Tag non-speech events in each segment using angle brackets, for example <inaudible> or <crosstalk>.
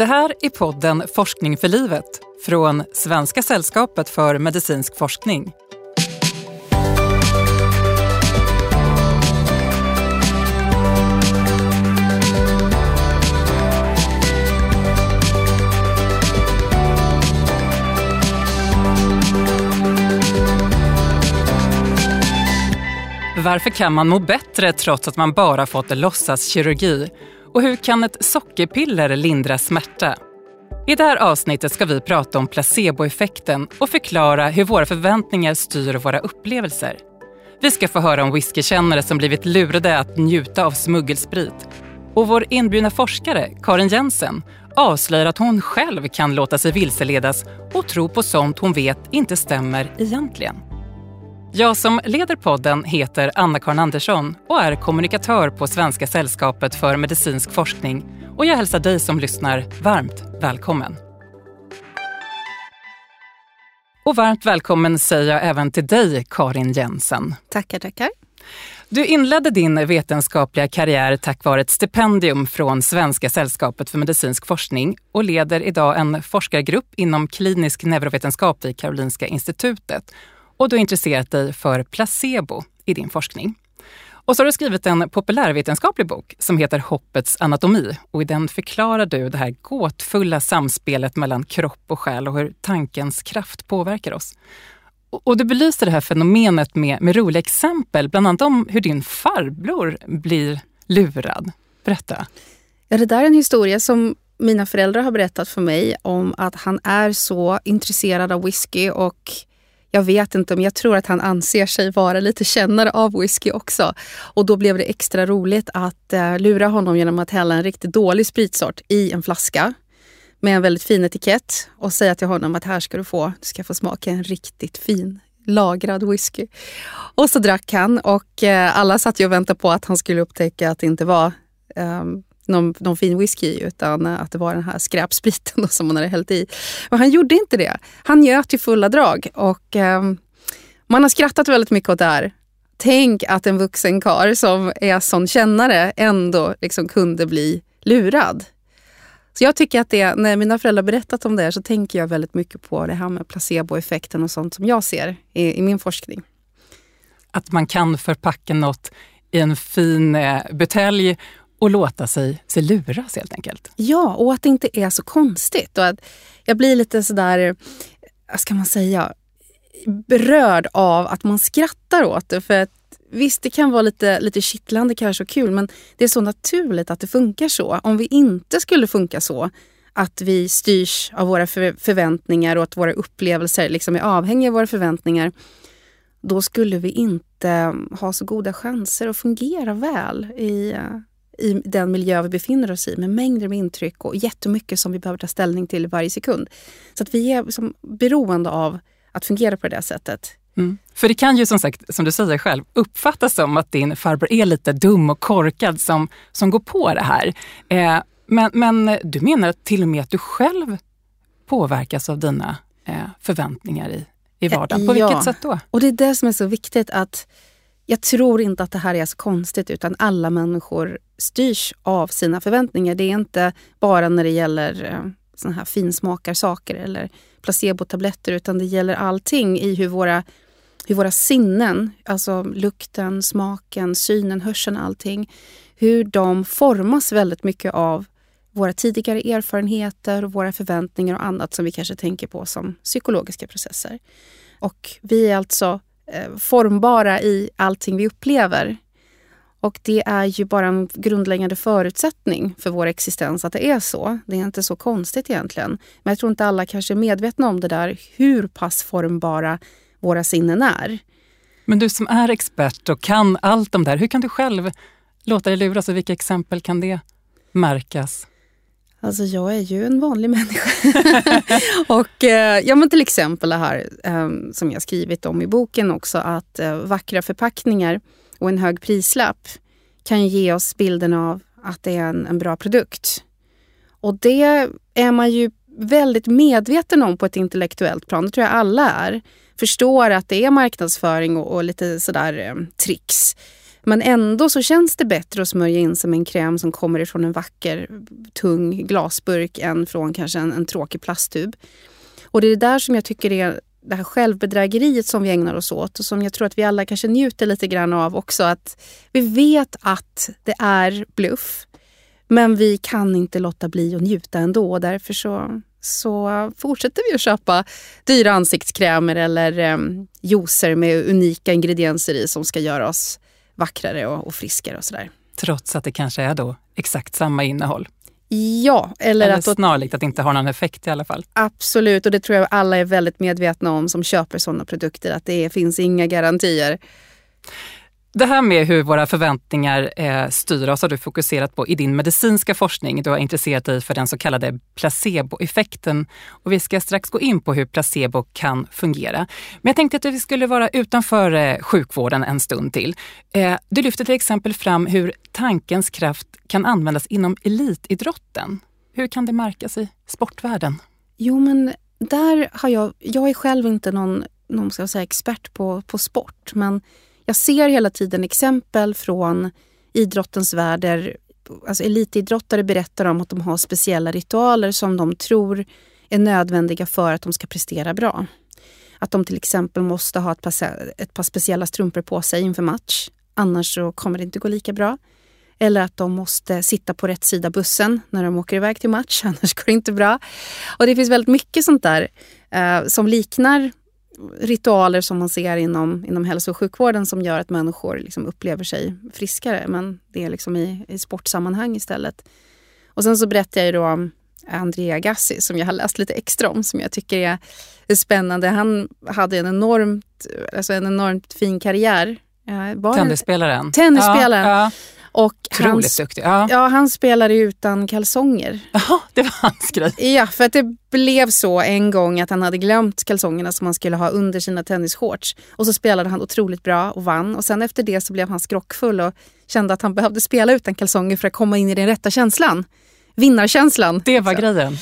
Det här är podden Forskning för livet från Svenska sällskapet för medicinsk forskning. Varför kan man må bättre trots att man bara fått låtsaskirurgi? Och hur kan ett sockerpiller lindra smärta? I det här avsnittet ska vi prata om placeboeffekten och förklara hur våra förväntningar styr våra upplevelser. Vi ska få höra om whiskykännare som blivit lurade att njuta av smuggelsprit. Och vår inbjudna forskare, Karin Jensen, avslöjar att hon själv kan låta sig vilseledas och tro på sånt hon vet inte stämmer egentligen. Jag som leder podden heter Anna-Karin Andersson och är kommunikatör på Svenska sällskapet för medicinsk forskning och jag hälsar dig som lyssnar varmt välkommen. Och varmt välkommen säger jag även till dig, Karin Jensen. Tackar, tackar. Du inledde din vetenskapliga karriär tack vare ett stipendium från Svenska sällskapet för medicinsk forskning och leder idag en forskargrupp inom klinisk neurovetenskap vid Karolinska institutet och du har intresserat dig för placebo i din forskning. Och så har du skrivit en populärvetenskaplig bok som heter Hoppets anatomi och i den förklarar du det här gåtfulla samspelet mellan kropp och själ och hur tankens kraft påverkar oss. Och du belyser det här fenomenet med, med roliga exempel, bland annat om hur din farbror blir lurad. Berätta. Ja, det där är en historia som mina föräldrar har berättat för mig om att han är så intresserad av whisky och jag vet inte, men jag tror att han anser sig vara lite kännare av whisky också. Och då blev det extra roligt att eh, lura honom genom att hälla en riktigt dålig spritsort i en flaska med en väldigt fin etikett och säga till honom att här ska du få, du ska få smaka en riktigt fin lagrad whisky. Och så drack han och eh, alla satt ju och väntade på att han skulle upptäcka att det inte var um, någon, någon fin whisky i utan eh, att det var den här skräpspriten som man hade hällt i. Och han gjorde inte det. Han njöt i fulla drag och eh, man har skrattat väldigt mycket åt det här. Tänk att en vuxen kar som är sån kännare ändå liksom kunde bli lurad. Så jag tycker att det, när mina föräldrar berättat om det här så tänker jag väldigt mycket på det här med placeboeffekten och sånt som jag ser i, i min forskning. Att man kan förpacka något i en fin eh, butelj och låta sig, sig luras helt enkelt. Ja, och att det inte är så konstigt. Och att jag blir lite sådär, vad ska man säga, berörd av att man skrattar åt det. För att Visst, det kan vara lite, lite kittlande kanske och kul men det är så naturligt att det funkar så. Om vi inte skulle funka så, att vi styrs av våra förväntningar och att våra upplevelser liksom är avhängiga av våra förväntningar, då skulle vi inte ha så goda chanser att fungera väl i, eh, i den miljö vi befinner oss i med mängder med intryck och jättemycket som vi behöver ta ställning till varje sekund. Så att vi är liksom beroende av att fungera på det sättet. Mm. För det kan ju som sagt, som du säger själv, uppfattas som att din farbror är lite dum och korkad som, som går på det här. Eh, men, men du menar till och med att du själv påverkas av dina eh, förväntningar i, i vardagen. På ja. vilket sätt då? Och det är det som är så viktigt att jag tror inte att det här är så konstigt utan alla människor styrs av sina förväntningar. Det är inte bara när det gäller eh, såna här finsmakarsaker eller placebotabletter utan det gäller allting i hur våra, hur våra sinnen, alltså lukten, smaken, synen, hörseln, allting, hur de formas väldigt mycket av våra tidigare erfarenheter, våra förväntningar och annat som vi kanske tänker på som psykologiska processer. Och vi är alltså Eh, formbara i allting vi upplever. Och det är ju bara en grundläggande förutsättning för vår existens att det är så. Det är inte så konstigt egentligen. Men jag tror inte alla kanske är medvetna om det där, hur pass formbara våra sinnen är. Men du som är expert och kan allt om det här, hur kan du själv låta dig luras och vilka exempel kan det märkas? Alltså jag är ju en vanlig människa. <laughs> och eh, ja men till exempel det här eh, som jag skrivit om i boken också att eh, vackra förpackningar och en hög prislapp kan ge oss bilden av att det är en, en bra produkt. Och det är man ju väldigt medveten om på ett intellektuellt plan. Det tror jag alla är. Förstår att det är marknadsföring och, och lite sådär ehm, tricks. Men ändå så känns det bättre att smörja in sig med en kräm som kommer ifrån en vacker tung glasburk än från kanske en, en tråkig plasttub. Och det är det där som jag tycker är det här självbedrägeriet som vi ägnar oss åt och som jag tror att vi alla kanske njuter lite grann av också. Att vi vet att det är bluff, men vi kan inte låta bli att njuta ändå. Och därför så, så fortsätter vi att köpa dyra ansiktskrämer eller um, juicer med unika ingredienser i som ska göra oss vackrare och, och friskare och sådär. Trots att det kanske är då exakt samma innehåll? Ja. Eller, eller att, snarlikt att det inte har någon effekt i alla fall. Absolut, och det tror jag alla är väldigt medvetna om som köper sådana produkter, att det finns inga garantier. Det här med hur våra förväntningar eh, styr oss har du fokuserat på i din medicinska forskning. Du har intresserat dig för den så kallade placeboeffekten och vi ska strax gå in på hur placebo kan fungera. Men jag tänkte att vi skulle vara utanför eh, sjukvården en stund till. Eh, du lyfter till exempel fram hur tankens kraft kan användas inom elitidrotten. Hur kan det märkas i sportvärlden? Jo, men där har jag... Jag är själv inte någon, någon ska säga, expert på, på sport, men jag ser hela tiden exempel från idrottens värld där alltså elitidrottare berättar om att de har speciella ritualer som de tror är nödvändiga för att de ska prestera bra. Att de till exempel måste ha ett par, ett par speciella strumpor på sig inför match. Annars så kommer det inte gå lika bra. Eller att de måste sitta på rätt sida bussen när de åker iväg till match, <laughs> annars går det inte bra. Och det finns väldigt mycket sånt där eh, som liknar ritualer som man ser inom, inom hälso och sjukvården som gör att människor liksom upplever sig friskare. Men det är liksom i, i sportsammanhang istället. Och sen så berättar jag då om Andrea Gassi som jag har läst lite extra om som jag tycker är, är spännande. Han hade en enormt, alltså en enormt fin karriär. Tennisspelaren. Tennisspelaren. Ja, ja. Och Otroligt han, duktig. Ja. ja, han spelade utan kalsonger. Jaha, det var hans grej. Ja, för att det blev så en gång att han hade glömt kalsongerna som han skulle ha under sina tennisshorts. Och så spelade han otroligt bra och vann. Och sen efter det så blev han skrockfull och kände att han behövde spela utan kalsonger för att komma in i den rätta känslan. Vinnarkänslan. Det var så. grejen.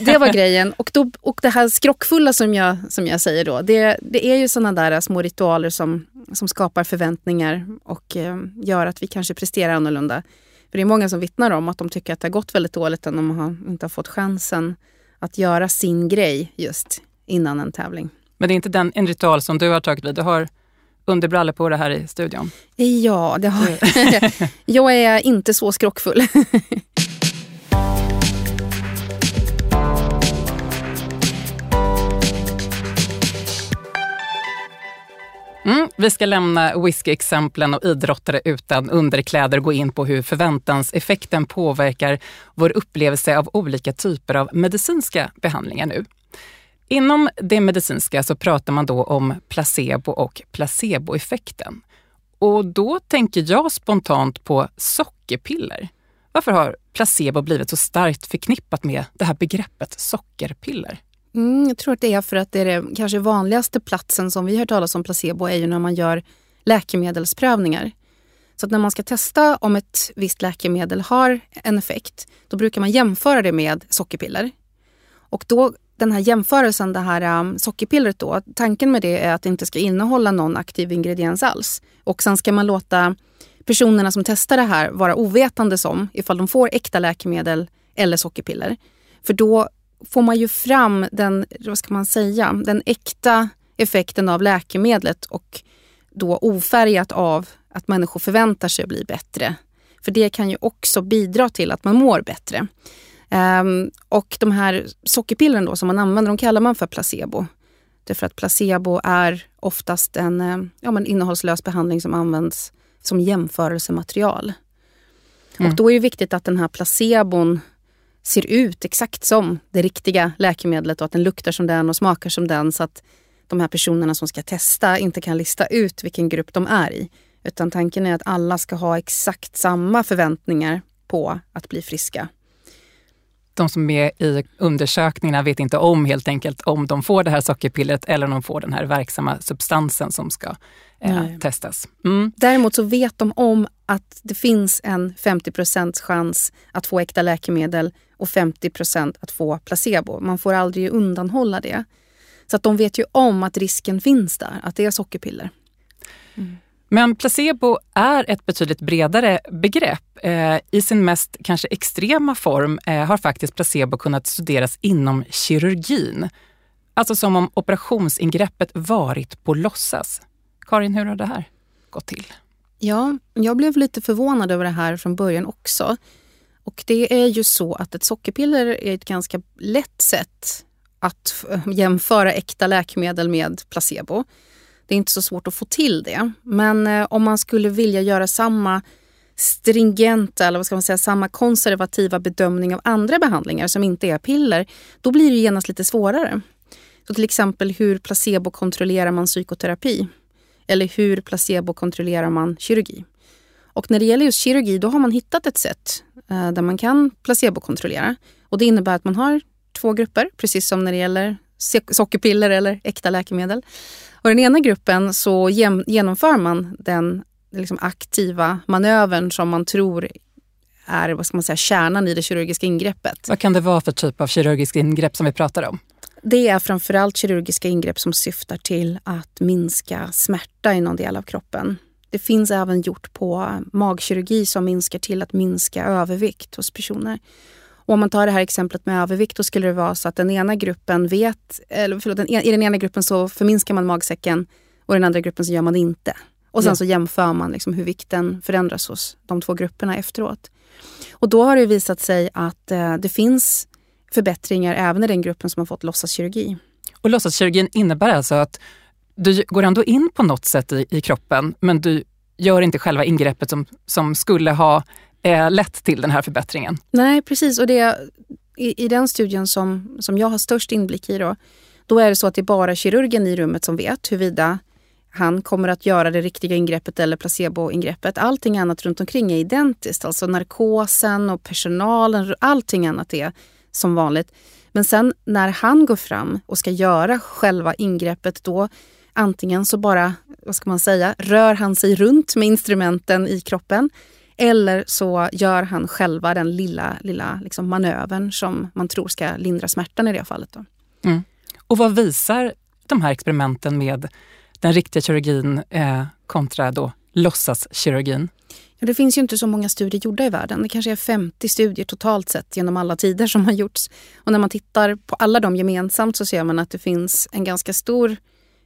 Det var grejen. Och, då, och det här skrockfulla som jag, som jag säger då, det, det är ju sådana där små ritualer som, som skapar förväntningar och eh, gör att vi kanske presterar annorlunda. För det är många som vittnar om att de tycker att det har gått väldigt dåligt när de har, inte har fått chansen att göra sin grej just innan en tävling. Men det är inte den, en ritual som du har tagit vid? Du har underbrallor på det här i studion? Ja, det har <laughs> jag. jag är inte så skrockfull. <laughs> Mm, vi ska lämna whisky-exemplen och idrottare utan underkläder och gå in på hur förväntanseffekten påverkar vår upplevelse av olika typer av medicinska behandlingar nu. Inom det medicinska så pratar man då om placebo och placeboeffekten. Och då tänker jag spontant på sockerpiller. Varför har placebo blivit så starkt förknippat med det här begreppet sockerpiller? Mm, jag tror att det är för att det är det kanske vanligaste platsen som vi hör talas om placebo är ju när man gör läkemedelsprövningar. Så att när man ska testa om ett visst läkemedel har en effekt, då brukar man jämföra det med sockerpiller. Och då den här jämförelsen, det här um, sockerpillret då, tanken med det är att det inte ska innehålla någon aktiv ingrediens alls. Och sen ska man låta personerna som testar det här vara ovetande om ifall de får äkta läkemedel eller sockerpiller. För då får man ju fram den, vad ska man säga, den äkta effekten av läkemedlet och då ofärgat av att människor förväntar sig att bli bättre. För det kan ju också bidra till att man mår bättre. Um, och de här sockerpillren då som man använder, de kallar man för placebo. Därför att placebo är oftast en eh, ja, men innehållslös behandling som används som jämförelsematerial. Mm. Och då är det viktigt att den här placebon ser ut exakt som det riktiga läkemedlet och att den luktar som den och smakar som den så att de här personerna som ska testa inte kan lista ut vilken grupp de är i. Utan tanken är att alla ska ha exakt samma förväntningar på att bli friska. De som är i undersökningarna vet inte om helt enkelt om de får det här sockerpillret eller om de får den här verksamma substansen som ska eh, testas. Mm. Däremot så vet de om att det finns en 50% chans att få äkta läkemedel och 50% att få placebo. Man får aldrig undanhålla det. Så att de vet ju om att risken finns där, att det är sockerpiller. Mm. Men placebo är ett betydligt bredare begrepp. Eh, I sin mest kanske extrema form eh, har faktiskt placebo kunnat studeras inom kirurgin. Alltså som om operationsingreppet varit på låtsas. Karin, hur har det här gått till? Ja, jag blev lite förvånad över det här från början också. Och det är ju så att ett sockerpiller är ett ganska lätt sätt att jämföra äkta läkemedel med placebo. Det är inte så svårt att få till det. Men eh, om man skulle vilja göra samma stringenta eller vad ska man säga, samma konservativa bedömning av andra behandlingar som inte är piller, då blir det genast lite svårare. Så till exempel hur placebokontrollerar man psykoterapi? Eller hur placebokontrollerar man kirurgi? Och när det gäller just kirurgi då har man hittat ett sätt eh, där man kan placebokontrollera. Och det innebär att man har två grupper, precis som när det gäller sockerpiller eller äkta läkemedel. Och den ena gruppen så genomför man den liksom aktiva manövern som man tror är vad ska man säga, kärnan i det kirurgiska ingreppet. Vad kan det vara för typ av kirurgiskt ingrepp som vi pratar om? Det är framförallt kirurgiska ingrepp som syftar till att minska smärta i någon del av kroppen. Det finns även gjort på magkirurgi som minskar till att minska övervikt hos personer. Och om man tar det här exemplet med övervikt, då skulle det vara så att den ena gruppen vet, eller förlåt, den, i den ena gruppen så förminskar man magsäcken och i den andra gruppen så gör man det inte. Och sen ja. så jämför man liksom hur vikten förändras hos de två grupperna efteråt. Och då har det visat sig att eh, det finns förbättringar även i den gruppen som har fått låtsaskirurgi. Och låtsaskirurgin innebär alltså att du går ändå in på något sätt i, i kroppen men du gör inte själva ingreppet som, som skulle ha eh, lett till den här förbättringen. Nej, precis. Och det, i, i den studien som, som jag har störst inblick i då, då är det så att det är bara kirurgen i rummet som vet huruvida han kommer att göra det riktiga ingreppet eller placeboingreppet. Allting annat runt omkring är identiskt. Alltså narkosen och personalen, allting annat är som vanligt. Men sen när han går fram och ska göra själva ingreppet då antingen så bara, vad ska man säga, rör han sig runt med instrumenten i kroppen eller så gör han själva den lilla, lilla liksom manövern som man tror ska lindra smärtan i det fallet. Mm. Och vad visar de här experimenten med den riktiga kirurgin eh, kontra då låtsaskirurgin? Ja, det finns ju inte så många studier gjorda i världen. Det kanske är 50 studier totalt sett genom alla tider som har gjorts. Och när man tittar på alla dem gemensamt så ser man att det finns en ganska stor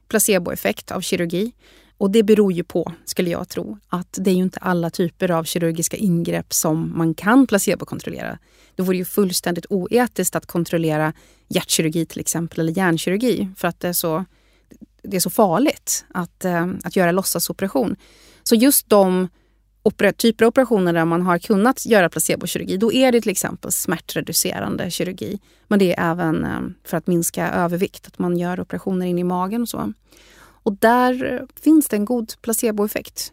placeboeffekt av kirurgi. Och det beror ju på, skulle jag tro, att det är ju inte alla typer av kirurgiska ingrepp som man kan placebokontrollera. Det vore ju fullständigt oetiskt att kontrollera hjärtkirurgi till exempel, eller hjärnkirurgi, för att det är så, det är så farligt att, eh, att göra låtsasoperation. Så just de typer av operationer där man har kunnat göra placebokirurgi, då är det till exempel smärtreducerande kirurgi. Men det är även eh, för att minska övervikt, att man gör operationer in i magen och så. Och där finns det en god placeboeffekt.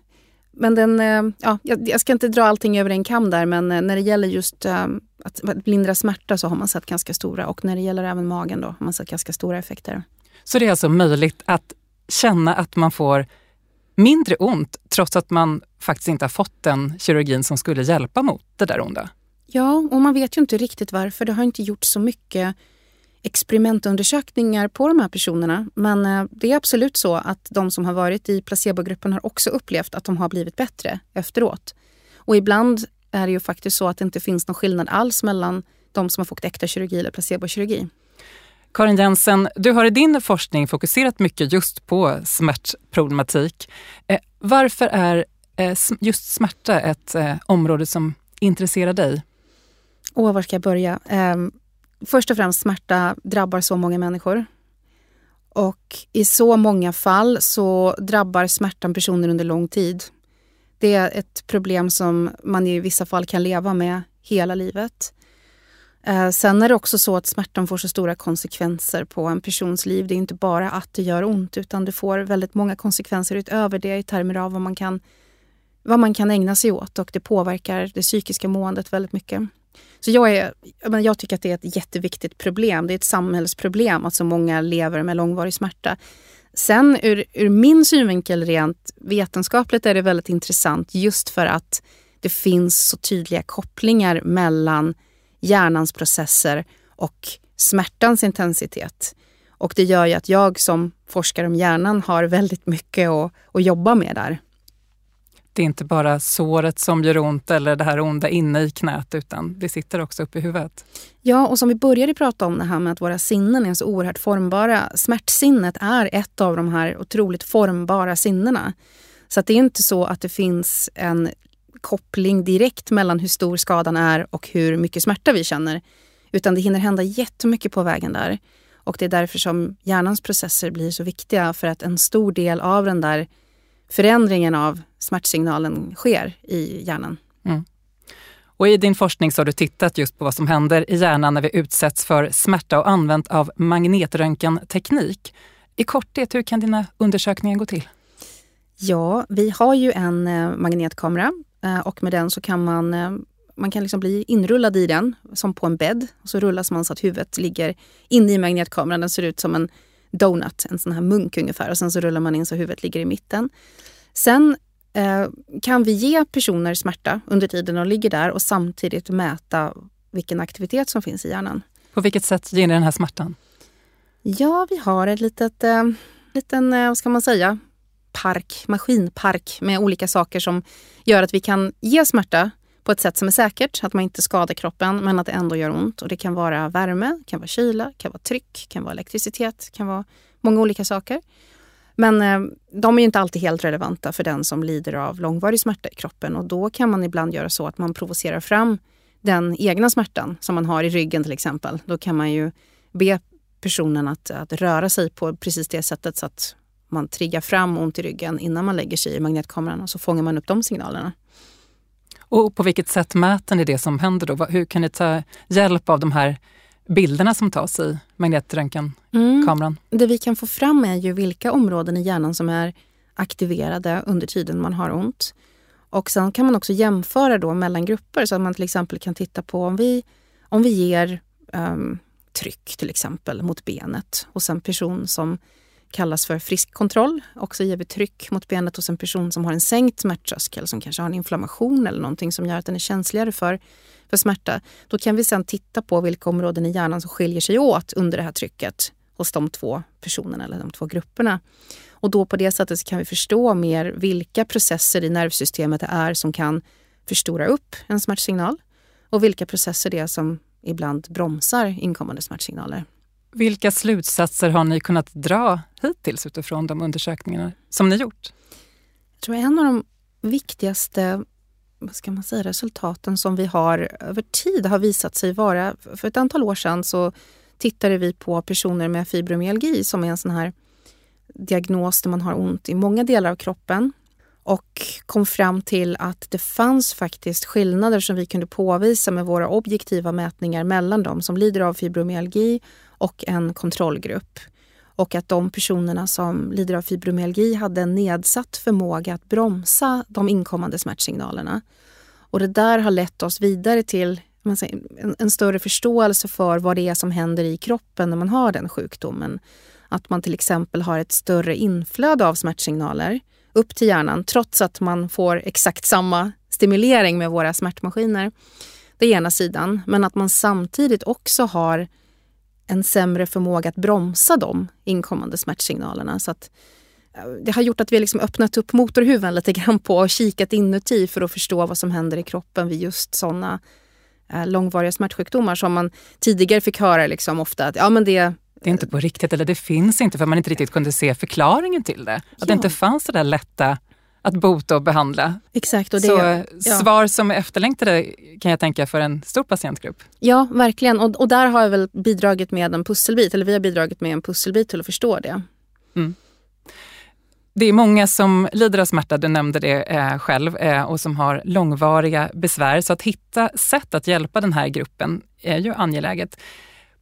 Men den, eh, ja, jag ska inte dra allting över en kam där men eh, när det gäller just eh, att lindra smärta så har man sett ganska stora och när det gäller även magen då har man sett ganska stora effekter. Så det är alltså möjligt att känna att man får mindre ont trots att man faktiskt inte har fått den kirurgin som skulle hjälpa mot det där onda? Ja, och man vet ju inte riktigt varför. Det har inte gjorts så mycket experimentundersökningar på de här personerna. Men eh, det är absolut så att de som har varit i placebogruppen har också upplevt att de har blivit bättre efteråt. Och ibland är det ju faktiskt så att det inte finns någon skillnad alls mellan de som har fått äkta kirurgi eller placebokirurgi. Karin Jensen, du har i din forskning fokuserat mycket just på smärtproblematik. Eh, varför är eh, just smärta ett område som intresserar dig? Åh, var ska jag börja? Först och främst smärta drabbar så många människor. Och i så många fall så drabbar smärtan personer under lång tid. Det är ett problem som man i vissa fall kan leva med hela livet. Eh, sen är det också så att smärtan får så stora konsekvenser på en persons liv. Det är inte bara att det gör ont utan det får väldigt många konsekvenser utöver det i termer av vad man kan, vad man kan ägna sig åt och det påverkar det psykiska måendet väldigt mycket. Så jag, är, jag tycker att det är ett jätteviktigt problem. Det är ett samhällsproblem att så många lever med långvarig smärta. Sen ur, ur min synvinkel rent vetenskapligt är det väldigt intressant just för att det finns så tydliga kopplingar mellan hjärnans processer och smärtans intensitet. Och det gör ju att jag som forskare om hjärnan har väldigt mycket att, att jobba med där. Det är inte bara såret som gör ont eller det här onda inne i knät utan det sitter också uppe i huvudet. Ja, och som vi började prata om det här med att våra sinnen är så oerhört formbara. Smärtsinnet är ett av de här otroligt formbara sinnena. Så att det är inte så att det finns en koppling direkt mellan hur stor skadan är och hur mycket smärta vi känner. Utan det hinner hända jättemycket på vägen där. Och det är därför som hjärnans processer blir så viktiga för att en stor del av den där förändringen av smärtsignalen sker i hjärnan. Mm. Och I din forskning så har du tittat just på vad som händer i hjärnan när vi utsätts för smärta och använt av magnetröntgenteknik. I korthet, hur kan dina undersökningar gå till? Ja, vi har ju en eh, magnetkamera eh, och med den så kan man eh, man kan liksom bli inrullad i den som på en bädd. Och så rullas man så att huvudet ligger inne i magnetkameran. Den ser ut som en donut, en sån här munk ungefär. Och sen så rullar man in så huvudet ligger i mitten. Sen eh, kan vi ge personer smärta under tiden de ligger där och samtidigt mäta vilken aktivitet som finns i hjärnan. På vilket sätt ger ni den här smärtan? Ja, vi har ett litet, eh, liten, eh, vad ska man säga, park, maskinpark med olika saker som gör att vi kan ge smärta på ett sätt som är säkert, att man inte skadar kroppen men att det ändå gör ont. Och det kan vara värme, kan vara kyla, kan vara tryck, kan vara elektricitet, kan vara många olika saker. Men eh, de är inte alltid helt relevanta för den som lider av långvarig smärta i kroppen och då kan man ibland göra så att man provocerar fram den egna smärtan som man har i ryggen till exempel. Då kan man ju be personen att, att röra sig på precis det sättet så att man triggar fram ont i ryggen innan man lägger sig i magnetkameran och så fångar man upp de signalerna. Och på vilket sätt mäter ni det som händer då? Hur kan ni ta hjälp av de här bilderna som tas i magnetröntgenkameran? Mm. Det vi kan få fram är ju vilka områden i hjärnan som är aktiverade under tiden man har ont. Och sen kan man också jämföra då mellan grupper så att man till exempel kan titta på om vi, om vi ger um, tryck till exempel mot benet hos en person som kallas för frisk kontroll. Också ger vi tryck mot benet hos en person som har en sänkt smärttröskel som kanske har en inflammation eller någonting som gör att den är känsligare för, för smärta. Då kan vi sedan titta på vilka områden i hjärnan som skiljer sig åt under det här trycket hos de två personerna eller de två grupperna. Och då på det sättet kan vi förstå mer vilka processer i nervsystemet det är som kan förstora upp en smärtsignal och vilka processer det är som ibland bromsar inkommande smärtsignaler. Vilka slutsatser har ni kunnat dra hittills utifrån de undersökningar som ni gjort? Jag tror en av de viktigaste vad ska man säga, resultaten som vi har över tid har visat sig vara... För ett antal år sedan så tittade vi på personer med fibromyalgi som är en sån här diagnos där man har ont i många delar av kroppen och kom fram till att det fanns faktiskt skillnader som vi kunde påvisa med våra objektiva mätningar mellan de som lider av fibromyalgi och en kontrollgrupp. Och att de personerna som lider av fibromyalgi hade en nedsatt förmåga att bromsa de inkommande smärtsignalerna. Och det där har lett oss vidare till en, en större förståelse för vad det är som händer i kroppen när man har den sjukdomen. Att man till exempel har ett större inflöde av smärtsignaler upp till hjärnan trots att man får exakt samma stimulering med våra smärtmaskiner. Det är ena sidan. Men att man samtidigt också har en sämre förmåga att bromsa de inkommande smärtsignalerna. Så att, eh, det har gjort att vi har liksom öppnat upp motorhuven lite grann på och kikat inuti för att förstå vad som händer i kroppen vid just sådana eh, långvariga smärtsjukdomar som man tidigare fick höra liksom ofta att ja, men det det är inte på riktigt, eller det finns inte för man inte riktigt kunde se förklaringen till det. Att ja. det inte fanns det där lätta att bota och behandla. Exakt. Och det, så ja. svar som är efterlängtade kan jag tänka för en stor patientgrupp. Ja, verkligen. Och, och där har jag väl bidragit med en pusselbit, eller vi har bidragit med en pusselbit till att förstå det. Mm. Det är många som lider av smärta, du nämnde det eh, själv, eh, och som har långvariga besvär. Så att hitta sätt att hjälpa den här gruppen är ju angeläget.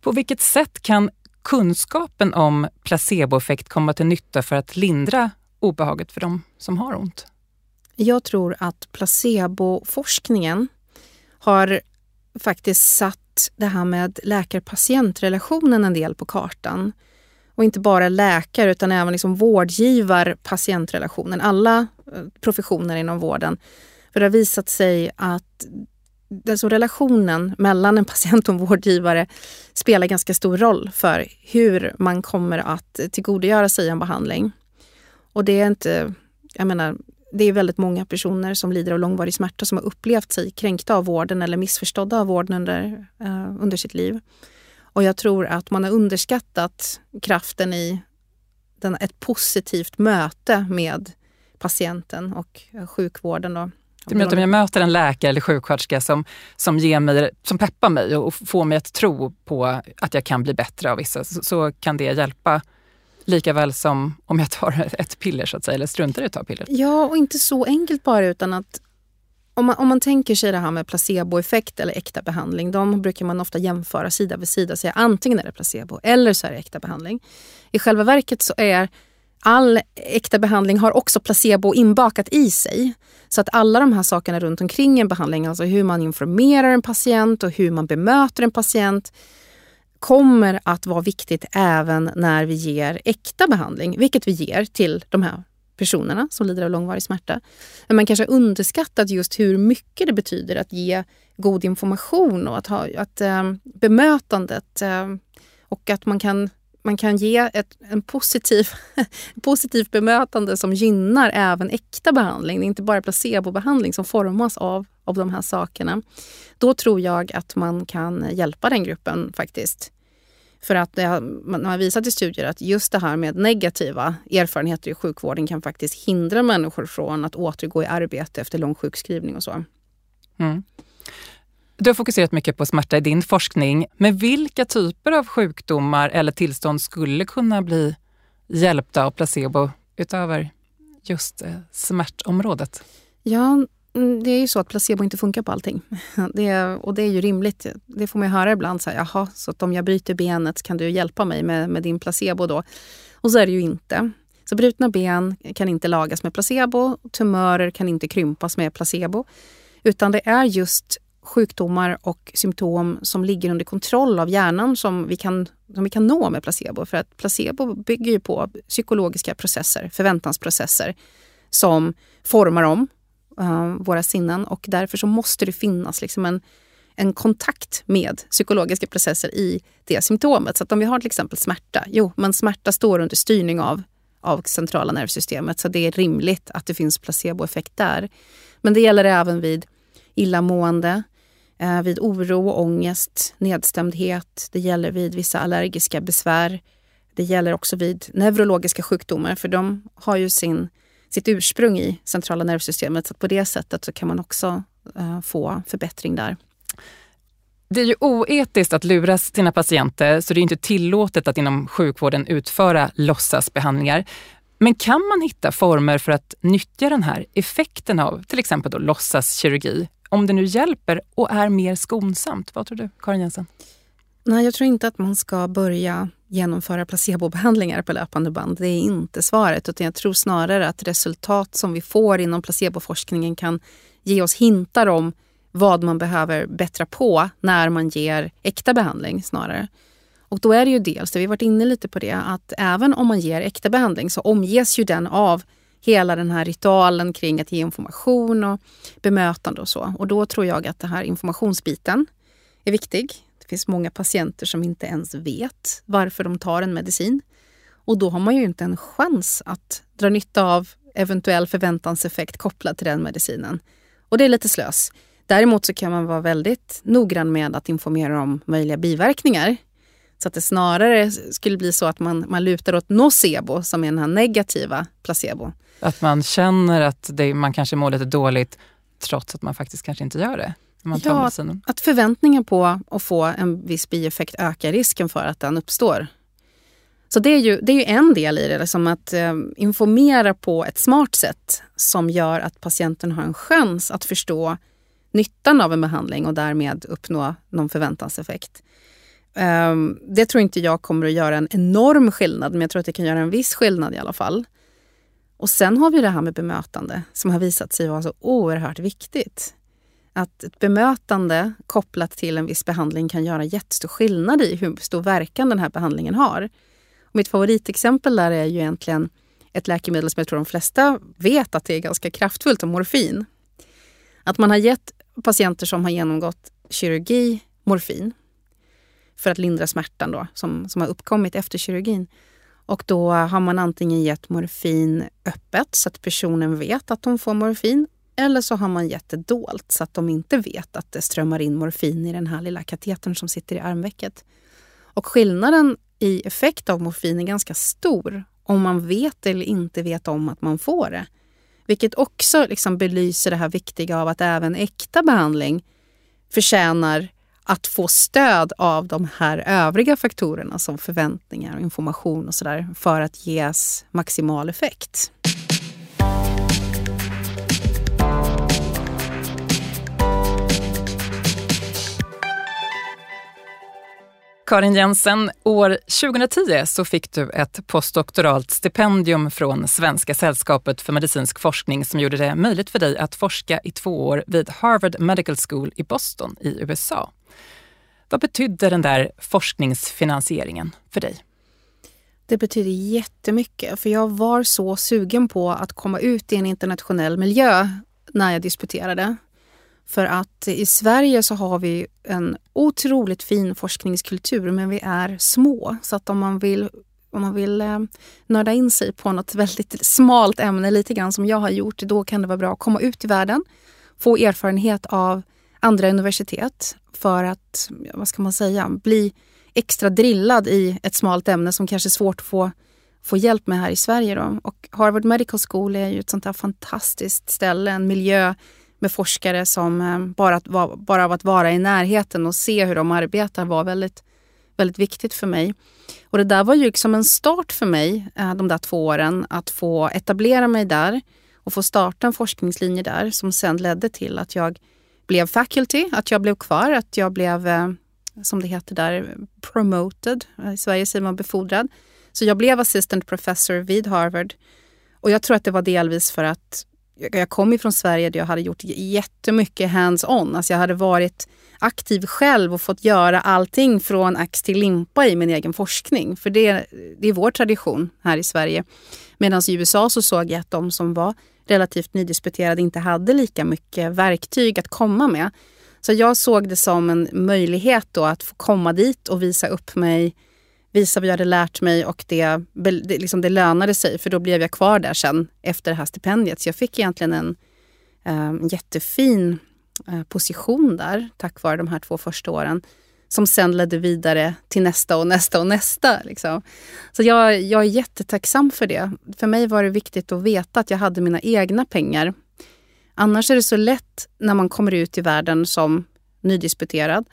På vilket sätt kan kunskapen om placeboeffekt komma till nytta för att lindra obehaget för de som har ont? Jag tror att placeboforskningen har faktiskt satt det här med läkar-patientrelationen en del på kartan. Och inte bara läkare utan även liksom vårdgivar-patientrelationen. Alla eh, professioner inom vården. För det har visat sig att alltså relationen mellan en patient och en vårdgivare spelar ganska stor roll för hur man kommer att tillgodogöra sig en behandling. Och det är inte, jag menar, det är väldigt många personer som lider av långvarig smärta som har upplevt sig kränkta av vården eller missförstådda av vården under, eh, under sitt liv. Och jag tror att man har underskattat kraften i den, ett positivt möte med patienten och eh, sjukvården. Då. Du menar om jag möter en läkare eller sjuksköterska som, som, ger mig, som peppar mig och får mig att tro på att jag kan bli bättre av vissa, så, så kan det hjälpa lika väl som om jag tar <laughs> ett piller så att säga, eller struntar i att ta piller. Ja, och inte så enkelt bara utan att om man, om man tänker sig det här med placeboeffekt eller äkta behandling, de brukar man ofta jämföra sida vid sida och säga antingen är det placebo eller så är det äkta behandling. I själva verket så är all äkta behandling har också placebo inbakat i sig. Så att alla de här sakerna runt omkring en behandling, alltså hur man informerar en patient och hur man bemöter en patient kommer att vara viktigt även när vi ger äkta behandling, vilket vi ger till de här personerna som lider av långvarig smärta. Men man kanske har underskattat just hur mycket det betyder att ge god information och att ha att, äh, bemötandet äh, och att man kan man kan ge ett en positiv, <laughs> positivt bemötande som gynnar även äkta behandling. Det är inte bara placebobehandling som formas av, av de här sakerna. Då tror jag att man kan hjälpa den gruppen faktiskt. För att det har, man har visat i studier att just det här med negativa erfarenheter i sjukvården kan faktiskt hindra människor från att återgå i arbete efter lång sjukskrivning och så. Mm. Du har fokuserat mycket på smärta i din forskning, men vilka typer av sjukdomar eller tillstånd skulle kunna bli hjälpta av placebo utöver just eh, smärtområdet? Ja, Mm, det är ju så att placebo inte funkar på allting. <laughs> Det och det är ju rimligt. Det får man ju höra ibland. Så här, Jaha, så att om jag bryter benet kan du hjälpa mig med, med din placebo då? Och så är det ju inte. Så brutna ben kan inte lagas med placebo. Tumörer kan inte krympas med placebo. Utan det är just sjukdomar och symptom som ligger under kontroll av hjärnan som vi kan, som vi kan nå med placebo. För att placebo bygger ju på psykologiska processer, förväntansprocesser som formar om uh, våra sinnen och därför så måste det finnas liksom en, en kontakt med psykologiska processer i det symptomet. Så att om vi har till exempel smärta, jo men smärta står under styrning av, av centrala nervsystemet så det är rimligt att det finns placeboeffekt där. Men det gäller även vid illamående, eh, vid oro och ångest, nedstämdhet. Det gäller vid vissa allergiska besvär. Det gäller också vid neurologiska sjukdomar för de har ju sin, sitt ursprung i centrala nervsystemet. Så på det sättet så kan man också eh, få förbättring där. Det är ju oetiskt att lura sina patienter så det är inte tillåtet att inom sjukvården utföra låtsasbehandlingar. Men kan man hitta former för att nyttja den här effekten av till exempel då låtsaskirurgi om det nu hjälper och är mer skonsamt. Vad tror du, Karin Jensen? Nej, jag tror inte att man ska börja genomföra placebobehandlingar på löpande band. Det är inte svaret. Utan jag tror snarare att resultat som vi får inom placeboforskningen kan ge oss hintar om vad man behöver bättra på när man ger äkta behandling snarare. Och då är det ju dels, det vi varit inne lite på det, att även om man ger äkta behandling så omges ju den av hela den här ritualen kring att ge information och bemötande och så. Och då tror jag att den här informationsbiten är viktig. Det finns många patienter som inte ens vet varför de tar en medicin. Och då har man ju inte en chans att dra nytta av eventuell förväntanseffekt kopplad till den medicinen. Och det är lite slös. Däremot så kan man vara väldigt noggrann med att informera om möjliga biverkningar. Så att det snarare skulle bli så att man, man lutar åt nocebo som är den här negativa placebo. Att man känner att det, man kanske mår lite dåligt trots att man faktiskt kanske inte gör det. Ja, att förväntningen på att få en viss bieffekt ökar risken för att den uppstår. Så det är ju, det är ju en del i det, liksom att eh, informera på ett smart sätt som gör att patienten har en chans att förstå nyttan av en behandling och därmed uppnå någon förväntanseffekt. Um, det tror inte jag kommer att göra en enorm skillnad, men jag tror att det kan göra en viss skillnad i alla fall. Och sen har vi det här med bemötande som har visat sig vara så oerhört viktigt. Att ett bemötande kopplat till en viss behandling kan göra jättestor skillnad i hur stor verkan den här behandlingen har. Och mitt favoritexempel där är ju egentligen ett läkemedel som jag tror de flesta vet att det är ganska kraftfullt, och morfin. Att man har gett patienter som har genomgått kirurgi morfin för att lindra smärtan då, som, som har uppkommit efter kirurgin. Och då har man antingen gett morfin öppet så att personen vet att de får morfin eller så har man gett det dolt så att de inte vet att det strömmar in morfin i den här lilla katetern som sitter i armvecket. Och skillnaden i effekt av morfin är ganska stor om man vet eller inte vet om att man får det. Vilket också liksom belyser det här viktiga av att även äkta behandling förtjänar att få stöd av de här övriga faktorerna som förväntningar och information och sådär för att ges maximal effekt. Karin Jensen, år 2010 så fick du ett postdoktoralt stipendium från Svenska sällskapet för medicinsk forskning som gjorde det möjligt för dig att forska i två år vid Harvard Medical School i Boston i USA. Vad betydde den där forskningsfinansieringen för dig? Det betyder jättemycket, för jag var så sugen på att komma ut i en internationell miljö när jag disputerade. För att i Sverige så har vi en otroligt fin forskningskultur men vi är små. Så att om man vill, om man vill eh, nörda in sig på något väldigt smalt ämne, lite grann som jag har gjort, då kan det vara bra att komma ut i världen, få erfarenhet av andra universitet för att, vad ska man säga, bli extra drillad i ett smalt ämne som kanske är svårt att få, få hjälp med här i Sverige. Då. Och Harvard Medical School är ju ett sånt här fantastiskt ställe, en miljö med forskare som eh, bara, bara, bara av att vara i närheten och se hur de arbetar var väldigt, väldigt viktigt för mig. Och det där var ju liksom en start för mig, eh, de där två åren, att få etablera mig där och få starta en forskningslinje där som sen ledde till att jag blev faculty, att jag blev kvar, att jag blev, eh, som det heter där, promoted. I Sverige säger man befordrad. Så jag blev assistant professor vid Harvard. Och jag tror att det var delvis för att jag kom ifrån Sverige där jag hade gjort jättemycket hands-on. Alltså jag hade varit aktiv själv och fått göra allting från ax till limpa i min egen forskning. För det, det är vår tradition här i Sverige. Medan i USA så såg jag att de som var relativt nydisputerade inte hade lika mycket verktyg att komma med. Så jag såg det som en möjlighet då att få komma dit och visa upp mig visa vad jag hade lärt mig och det, det, liksom det lönade sig för då blev jag kvar där sen efter det här stipendiet. Så jag fick egentligen en eh, jättefin eh, position där tack vare de här två första åren som sen ledde vidare till nästa och nästa och nästa. Liksom. Så jag, jag är jättetacksam för det. För mig var det viktigt att veta att jag hade mina egna pengar. Annars är det så lätt när man kommer ut i världen som nydisputerad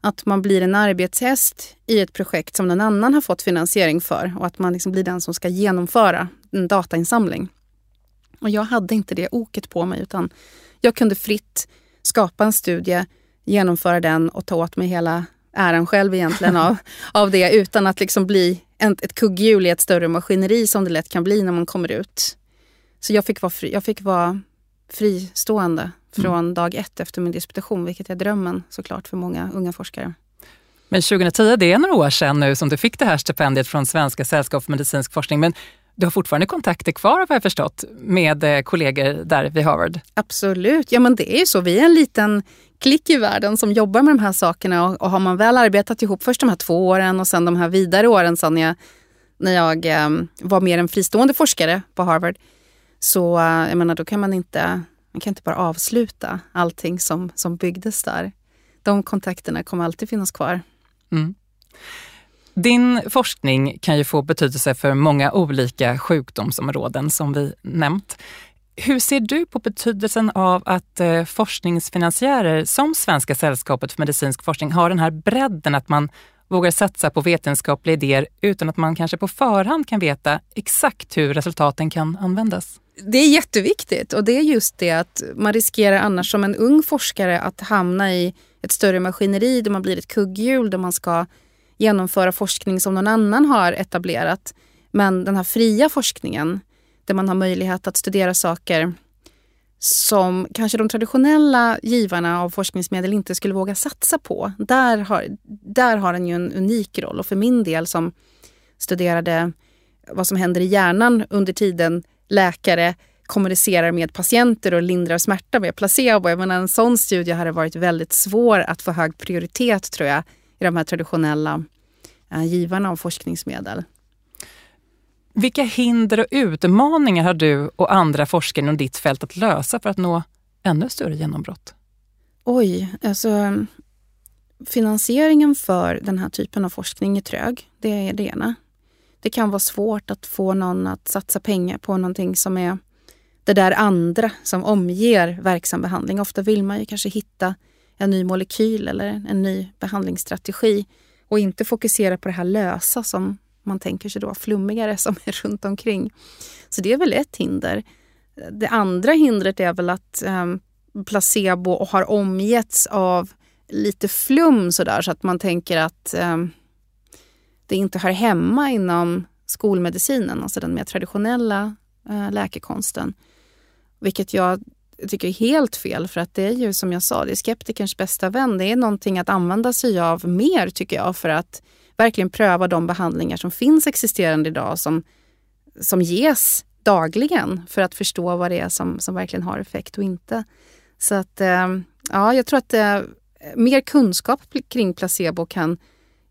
att man blir en arbetshäst i ett projekt som någon annan har fått finansiering för och att man liksom blir den som ska genomföra en datainsamling. Och jag hade inte det oket på mig utan jag kunde fritt skapa en studie, genomföra den och ta åt mig hela äran själv egentligen av, <laughs> av det utan att liksom bli en, ett kugghjul i ett större maskineri som det lätt kan bli när man kommer ut. Så jag fick vara, fri, jag fick vara fristående från mm. dag ett efter min disputation, vilket är drömmen såklart för många unga forskare. Men 2010, det är några år sedan nu som du fick det här stipendiet från Svenska sällskap för medicinsk forskning. Men du har fortfarande kontakter kvar har jag förstått med eh, kollegor där vid Harvard? Absolut, ja men det är ju så. Vi är en liten klick i världen som jobbar med de här sakerna och, och har man väl arbetat ihop först de här två åren och sen de här vidare åren sen jag, när jag eh, var mer en fristående forskare på Harvard så eh, jag menar, då kan man inte man kan inte bara avsluta allting som, som byggdes där. De kontakterna kommer alltid finnas kvar. Mm. Din forskning kan ju få betydelse för många olika sjukdomsområden som vi nämnt. Hur ser du på betydelsen av att eh, forskningsfinansiärer som Svenska sällskapet för medicinsk forskning har den här bredden att man vågar satsa på vetenskapliga idéer utan att man kanske på förhand kan veta exakt hur resultaten kan användas? Det är jätteviktigt och det är just det att man riskerar annars som en ung forskare att hamna i ett större maskineri där man blir ett kugghjul där man ska genomföra forskning som någon annan har etablerat. Men den här fria forskningen där man har möjlighet att studera saker som kanske de traditionella givarna av forskningsmedel inte skulle våga satsa på. Där har, där har den ju en unik roll och för min del som studerade vad som händer i hjärnan under tiden läkare kommunicerar med patienter och lindrar smärta med placebo. Jag menar, en sån studie hade varit väldigt svår att få hög prioritet tror jag i de här traditionella eh, givarna av forskningsmedel. Vilka hinder och utmaningar har du och andra forskare inom ditt fält att lösa för att nå ännu större genombrott? Oj, alltså finansieringen för den här typen av forskning är trög. Det är det ena. Det kan vara svårt att få någon att satsa pengar på någonting som är det där andra som omger verksam behandling. Ofta vill man ju kanske hitta en ny molekyl eller en ny behandlingsstrategi och inte fokusera på det här lösa som man tänker sig då, flummigare som är runt omkring. Så det är väl ett hinder. Det andra hindret är väl att eh, placebo har omgetts av lite flum sådär så att man tänker att eh, det inte hör hemma inom skolmedicinen, alltså den mer traditionella eh, läkekonsten. Vilket jag tycker är helt fel för att det är ju som jag sa, det är skeptikerns bästa vän. Det är någonting att använda sig av mer tycker jag för att verkligen pröva de behandlingar som finns existerande idag som, som ges dagligen för att förstå vad det är som, som verkligen har effekt och inte. Så att eh, ja, jag tror att eh, mer kunskap kring placebo kan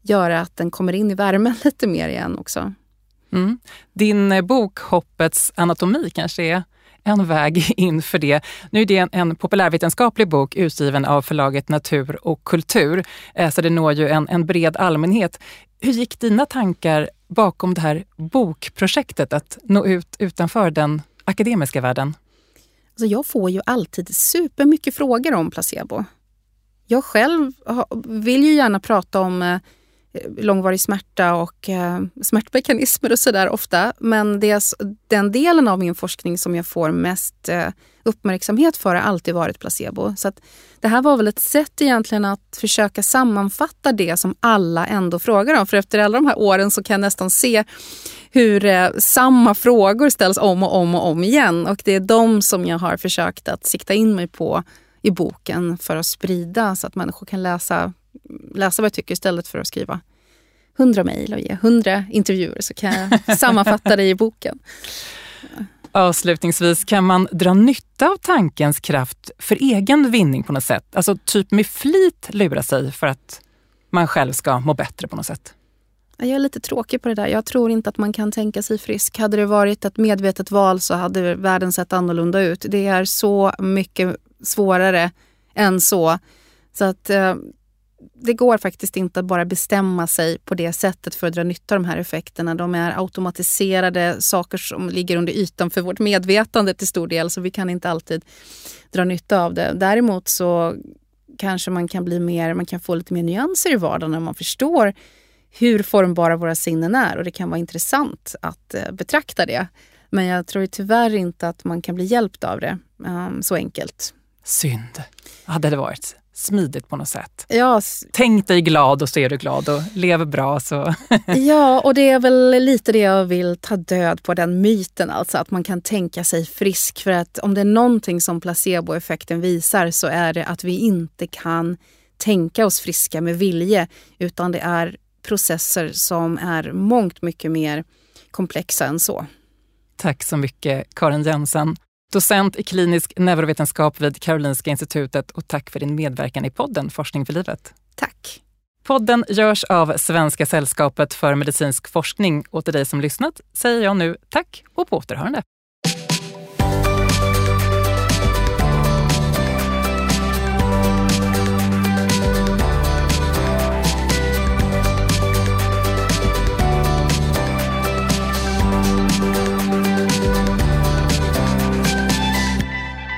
göra att den kommer in i värmen <laughs> lite mer igen också. Mm. Din eh, bok Hoppets anatomi kanske är en väg <laughs> in för det. Nu är det en, en populärvetenskaplig bok utgiven av förlaget Natur och kultur, eh, så det når ju en, en bred allmänhet. Hur gick dina tankar bakom det här bokprojektet att nå ut utanför den akademiska världen? Alltså jag får ju alltid supermycket frågor om placebo. Jag själv vill ju gärna prata om eh, Eh, långvarig smärta och eh, smärtmekanismer och sådär ofta. Men det, den delen av min forskning som jag får mest eh, uppmärksamhet för har alltid varit placebo. Så att det här var väl ett sätt egentligen att försöka sammanfatta det som alla ändå frågar om. För efter alla de här åren så kan jag nästan se hur eh, samma frågor ställs om och om och om igen. Och det är de som jag har försökt att sikta in mig på i boken för att sprida så att människor kan läsa läsa vad jag tycker istället för att skriva hundra mejl och ge hundra intervjuer så kan jag <laughs> sammanfatta det i boken. Avslutningsvis, kan man dra nytta av tankens kraft för egen vinning på något sätt? Alltså typ med flit lura sig för att man själv ska må bättre på något sätt? Jag är lite tråkig på det där. Jag tror inte att man kan tänka sig frisk. Hade det varit ett medvetet val så hade världen sett annorlunda ut. Det är så mycket svårare än så. Så att eh, det går faktiskt inte att bara bestämma sig på det sättet för att dra nytta av de här effekterna. De är automatiserade saker som ligger under ytan för vårt medvetande till stor del, så vi kan inte alltid dra nytta av det. Däremot så kanske man kan bli mer, man kan få lite mer nyanser i vardagen när man förstår hur formbara våra sinnen är och det kan vara intressant att eh, betrakta det. Men jag tror tyvärr inte att man kan bli hjälpt av det um, så enkelt. Synd. Hade det varit smidigt på något sätt. Ja. Tänk dig glad och så är du glad och lev bra. Så. <laughs> ja, och det är väl lite det jag vill ta död på, den myten alltså att man kan tänka sig frisk. För att om det är någonting som placeboeffekten visar så är det att vi inte kan tänka oss friska med vilje utan det är processer som är mångt mycket mer komplexa än så. Tack så mycket Karin Jensen docent i klinisk neurovetenskap vid Karolinska institutet och tack för din medverkan i podden Forskning för livet. Tack. Podden görs av Svenska sällskapet för medicinsk forskning och till dig som lyssnat säger jag nu tack och på återhörande.